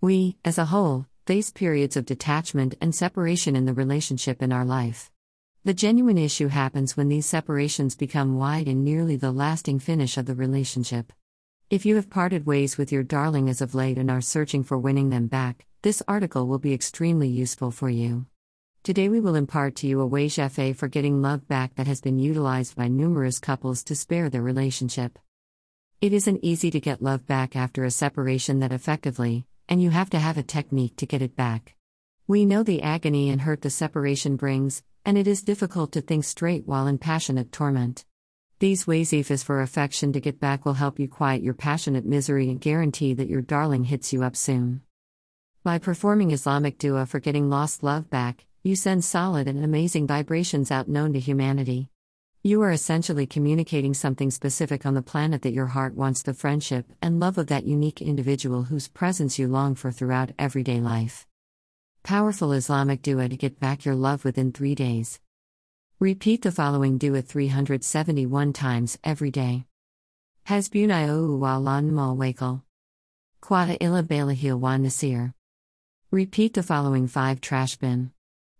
We, as a whole, face periods of detachment and separation in the relationship in our life. The genuine issue happens when these separations become wide and nearly the lasting finish of the relationship. If you have parted ways with your darling as of late and are searching for winning them back, this article will be extremely useful for you. Today we will impart to you a way chef for getting love back that has been utilized by numerous couples to spare their relationship. It isn't easy to get love back after a separation that effectively, and you have to have a technique to get it back. We know the agony and hurt the separation brings, and it is difficult to think straight while in passionate torment. These ways ifas for affection to get back will help you quiet your passionate misery and guarantee that your darling hits you up soon. By performing Islamic dua for getting lost love back, you send solid and amazing vibrations out known to humanity. You are essentially communicating something specific on the planet that your heart wants the friendship and love of that unique individual whose presence you long for throughout everyday life. Powerful Islamic dua to get back your love within three days. Repeat the following dua 371 times every day. Hasbunai wa la nmal wakal. Quada illa balahil wa nasir. Repeat the following five trash bin.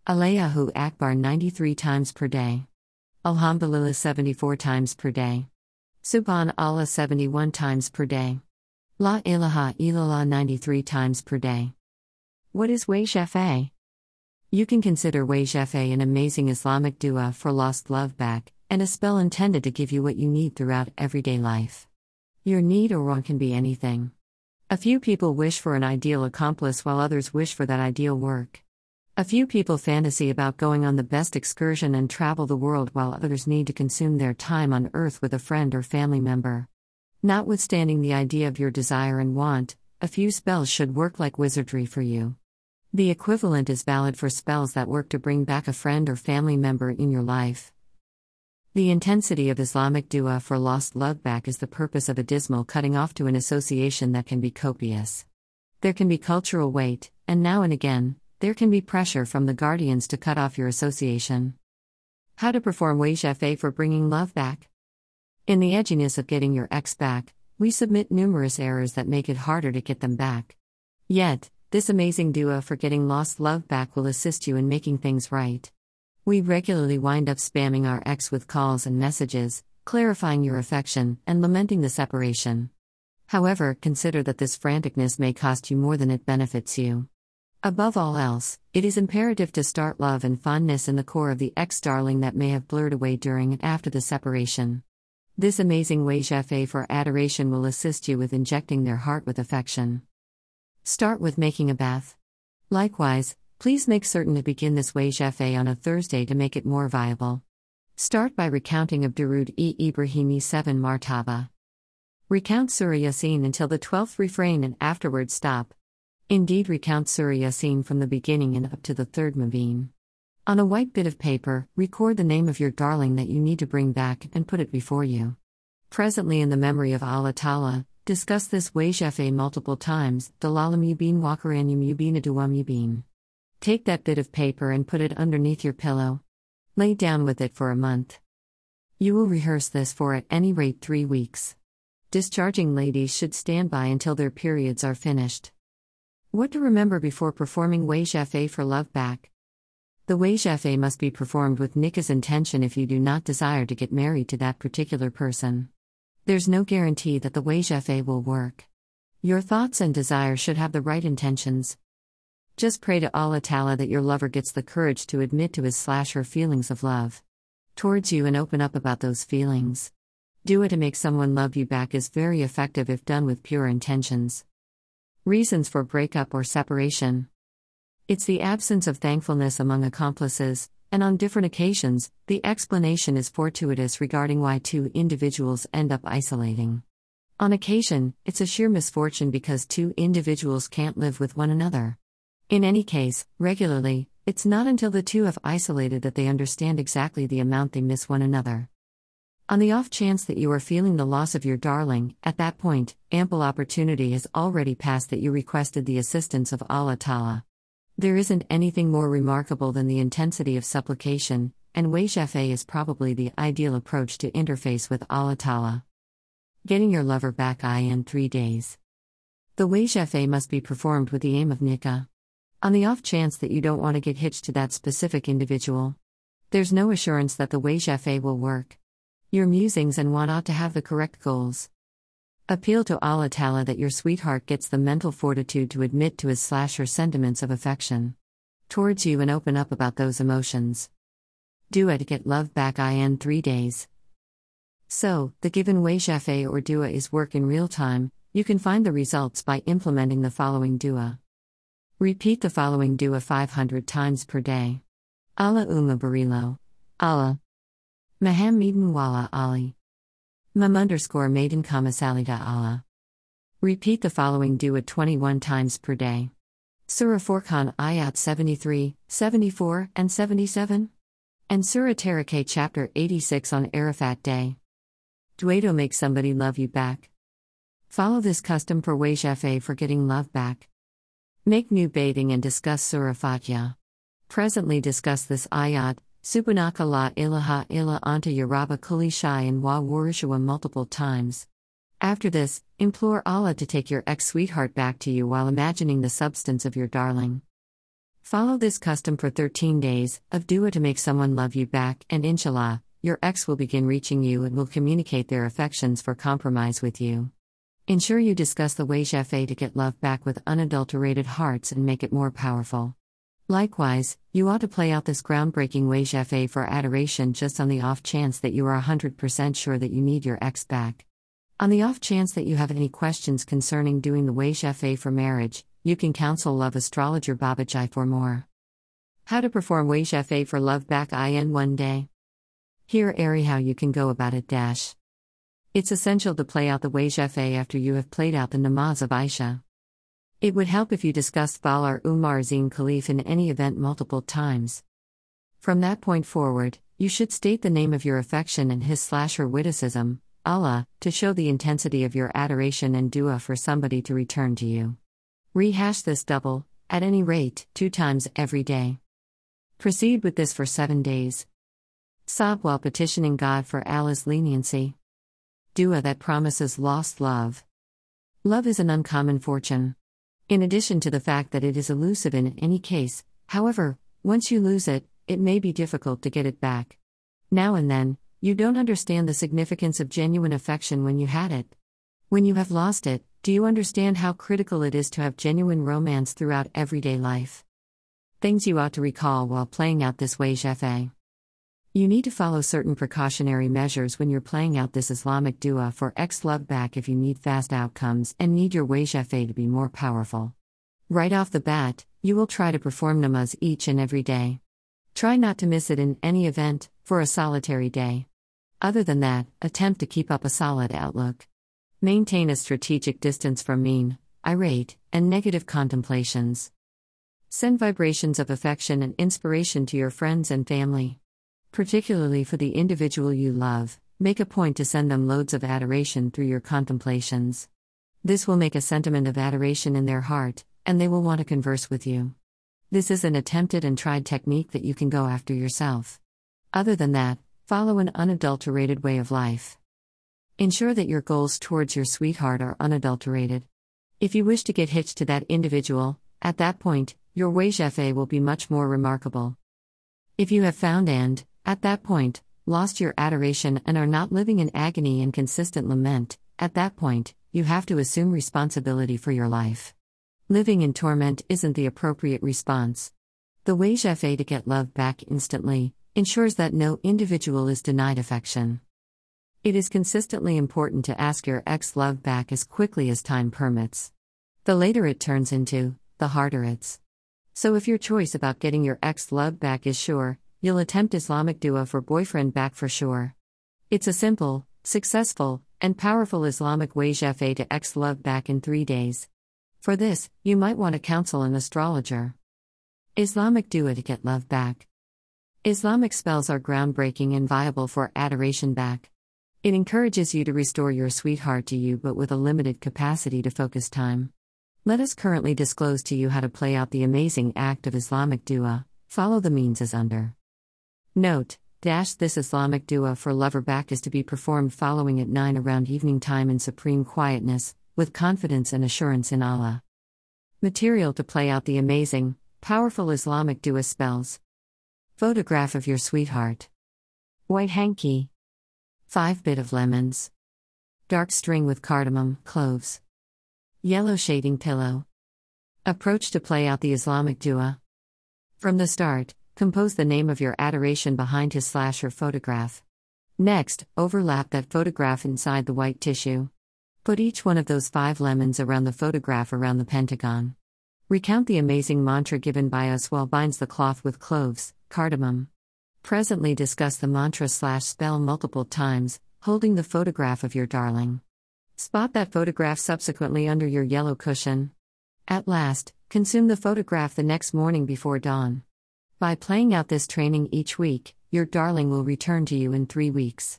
Allahu Akbar 93 times per day. Alhamdulillah 74 times per day. Subhan Allah 71 times per day. La ilaha illallah 93 times per day. What is Way Shafe? You can consider Way Shafe an amazing Islamic dua for lost love back, and a spell intended to give you what you need throughout everyday life. Your need or want can be anything. A few people wish for an ideal accomplice while others wish for that ideal work. A few people fantasy about going on the best excursion and travel the world while others need to consume their time on earth with a friend or family member. Notwithstanding the idea of your desire and want, a few spells should work like wizardry for you. The equivalent is valid for spells that work to bring back a friend or family member in your life. The intensity of Islamic dua for lost love back is the purpose of a dismal cutting off to an association that can be copious. There can be cultural weight, and now and again, there can be pressure from the guardians to cut off your association. How to perform Wayshef for bringing love back? In the edginess of getting your ex back, we submit numerous errors that make it harder to get them back. Yet, this amazing dua for getting lost love back will assist you in making things right. We regularly wind up spamming our ex with calls and messages, clarifying your affection, and lamenting the separation. However, consider that this franticness may cost you more than it benefits you. Above all else, it is imperative to start love and fondness in the core of the ex darling that may have blurred away during and after the separation. This amazing way for adoration will assist you with injecting their heart with affection. Start with making a bath. Likewise, please make certain to begin this way on a Thursday to make it more viable. Start by recounting of Durud e Ibrahimi 7 Martaba. Recount Surah Yasin until the 12th refrain and afterwards stop. Indeed, recount Surah Yasin from the beginning and up to the third Maveen. On a white bit of paper, record the name of your darling that you need to bring back and put it before you. Presently, in the memory of Allah Ta'ala, discuss this Wayjefe multiple times, Dalalam Yubin Wakaranyum Yubin Aduam Yubin. Take that bit of paper and put it underneath your pillow. Lay down with it for a month. You will rehearse this for at any rate three weeks. Discharging ladies should stand by until their periods are finished. What to remember before performing Wayjafe for love back? The Wayjafe must be performed with nikah's intention if you do not desire to get married to that particular person. There's no guarantee that the Wayjafe will work. Your thoughts and desires should have the right intentions. Just pray to Allah Ta'ala that your lover gets the courage to admit to his slash her feelings of love towards you and open up about those feelings. Do it to make someone love you back is very effective if done with pure intentions. Reasons for breakup or separation. It's the absence of thankfulness among accomplices, and on different occasions, the explanation is fortuitous regarding why two individuals end up isolating. On occasion, it's a sheer misfortune because two individuals can't live with one another. In any case, regularly, it's not until the two have isolated that they understand exactly the amount they miss one another. On the off chance that you are feeling the loss of your darling, at that point, ample opportunity has already passed that you requested the assistance of Allah Ta'ala. There isn't anything more remarkable than the intensity of supplication, and Wayshafe is probably the ideal approach to interface with Allah Ta'ala. Getting your lover back in three days. The wajif must be performed with the aim of nikah. On the off chance that you don't want to get hitched to that specific individual, there's no assurance that the wajif will work. Your musings and want ought to have the correct goals. Appeal to Allah Ta'ala that your sweetheart gets the mental fortitude to admit to his slash her sentiments of affection towards you and open up about those emotions. Dua to get love back in 3 days. So, the given way Jafe or Dua is work in real time, you can find the results by implementing the following Dua. Repeat the following Dua 500 times per day. Allah Umma Barilo. Allah. Mahammedan Wala Ali. Mum underscore maiden comma salida Allah. Repeat the following dua 21 times per day. Surah Furqan ayat 73, 74, and 77. And Surah Tariqah chapter 86 on Arafat Day. Dueto make somebody love you back. Follow this custom for Wajafe for getting love back. Make new bathing and discuss Surah Fatiha. Presently discuss this ayat, Subhanaka la ilaha illa anta yaraba kuli and wa warishua multiple times. After this, implore Allah to take your ex sweetheart back to you while imagining the substance of your darling. Follow this custom for 13 days of dua to make someone love you back, and inshallah, your ex will begin reaching you and will communicate their affections for compromise with you. Ensure you discuss the way Jaffe to get love back with unadulterated hearts and make it more powerful. Likewise, you ought to play out this groundbreaking Jaffe for adoration just on the off chance that you are 100% sure that you need your ex back. On the off chance that you have any questions concerning doing the Jaffe for marriage, you can counsel Love Astrologer Babajai for more. How to perform Jaffe for love back in one day. Here Ari how you can go about it dash. It's essential to play out the Jaffe after you have played out the namaz of Aisha. It would help if you discussed Balar Umar Zine Khalif in any event multiple times. From that point forward, you should state the name of your affection and his slash her witticism, Allah, to show the intensity of your adoration and dua for somebody to return to you. Rehash this double, at any rate, two times every day. Proceed with this for seven days. Sob while petitioning God for Allah's leniency. Dua that promises lost love. Love is an uncommon fortune. In addition to the fact that it is elusive in any case, however, once you lose it, it may be difficult to get it back. Now and then, you don't understand the significance of genuine affection when you had it. When you have lost it, do you understand how critical it is to have genuine romance throughout everyday life? Things you ought to recall while playing out this way, Jaffe. You need to follow certain precautionary measures when you're playing out this Islamic dua for ex love back if you need fast outcomes and need your wajafeh to be more powerful. Right off the bat, you will try to perform namaz each and every day. Try not to miss it in any event, for a solitary day. Other than that, attempt to keep up a solid outlook. Maintain a strategic distance from mean, irate, and negative contemplations. Send vibrations of affection and inspiration to your friends and family. Particularly for the individual you love, make a point to send them loads of adoration through your contemplations. This will make a sentiment of adoration in their heart, and they will want to converse with you. This is an attempted and tried technique that you can go after yourself. Other than that, follow an unadulterated way of life. Ensure that your goals towards your sweetheart are unadulterated. If you wish to get hitched to that individual, at that point, your way will be much more remarkable. If you have found and, at that point, lost your adoration and are not living in agony and consistent lament, at that point, you have to assume responsibility for your life. Living in torment isn't the appropriate response. The way to get love back instantly ensures that no individual is denied affection. It is consistently important to ask your ex love back as quickly as time permits. The later it turns into, the harder it's. So if your choice about getting your ex love back is sure, you'll attempt Islamic dua for boyfriend back for sure. It's a simple, successful, and powerful Islamic way Jaffe to ex love back in three days. For this, you might want to counsel an astrologer. Islamic dua to get love back. Islamic spells are groundbreaking and viable for adoration back. It encourages you to restore your sweetheart to you but with a limited capacity to focus time. Let us currently disclose to you how to play out the amazing act of Islamic dua. Follow the means as under. Note, dash this Islamic dua for lover back is to be performed following at 9 around evening time in supreme quietness, with confidence and assurance in Allah. Material to play out the amazing, powerful Islamic dua spells. Photograph of your sweetheart. White hanky. 5 bit of lemons. Dark string with cardamom, cloves. Yellow shading pillow. Approach to play out the Islamic dua. From the start, compose the name of your adoration behind his slash her photograph. Next, overlap that photograph inside the white tissue. Put each one of those five lemons around the photograph around the pentagon. Recount the amazing mantra given by us while binds the cloth with cloves, cardamom. Presently discuss the mantra slash spell multiple times, holding the photograph of your darling. Spot that photograph subsequently under your yellow cushion. At last, consume the photograph the next morning before dawn. By playing out this training each week, your darling will return to you in three weeks.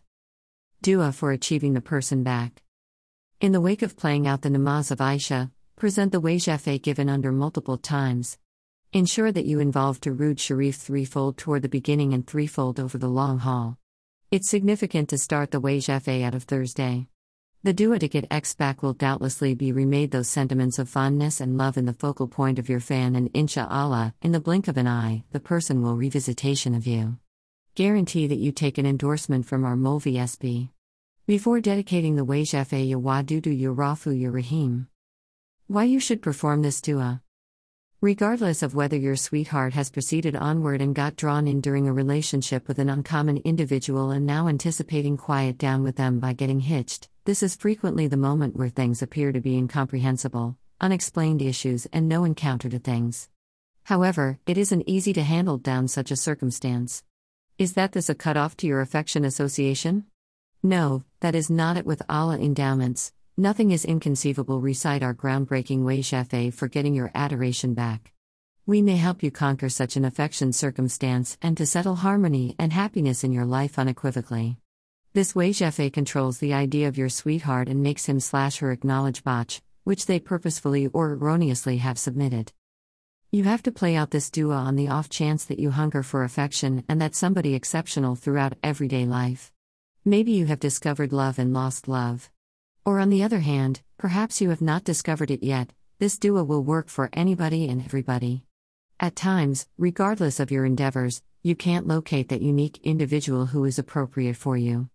Dua for achieving the person back. In the wake of playing out the namaz of Aisha, present the wajifeh given under multiple times. Ensure that you involve Durud Sharif threefold toward the beginning and threefold over the long haul. It's significant to start the wajifeh out of Thursday. The dua to get X back will doubtlessly be remade those sentiments of fondness and love in the focal point of your fan and insha'Allah, in the blink of an eye, the person will revisitation of you. Guarantee that you take an endorsement from our Molvi SB. Before dedicating the wajifeh ya wadudu ya rafu ya rahim. Why you should perform this dua. Regardless of whether your sweetheart has proceeded onward and got drawn in during a relationship with an uncommon individual and now anticipating quiet down with them by getting hitched, this is frequently the moment where things appear to be incomprehensible, unexplained issues, and no encounter to things. However, it isn't easy to handle down such a circumstance. Is that this a cutoff to your affection association? No, that is not it with Allah endowments, Nothing is inconceivable. Recite our groundbreaking Wajifeh for getting your adoration back. We may help you conquer such an affection circumstance and to settle harmony and happiness in your life unequivocally. This Wajifeh controls the idea of your sweetheart and makes him slash her acknowledge botch, which they purposefully or erroneously have submitted. You have to play out this dua on the off chance that you hunger for affection and that somebody exceptional throughout everyday life. Maybe you have discovered love and lost love. Or on the other hand, perhaps you have not discovered it yet, this dua will work for anybody and everybody. At times, regardless of your endeavors, you can't locate that unique individual who is appropriate for you.